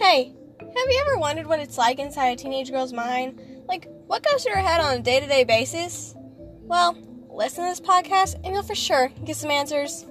Hey, have you ever wondered what it's like inside a teenage girl's mind? Like, what goes through her head on a day to day basis? Well, listen to this podcast and you'll for sure get some answers.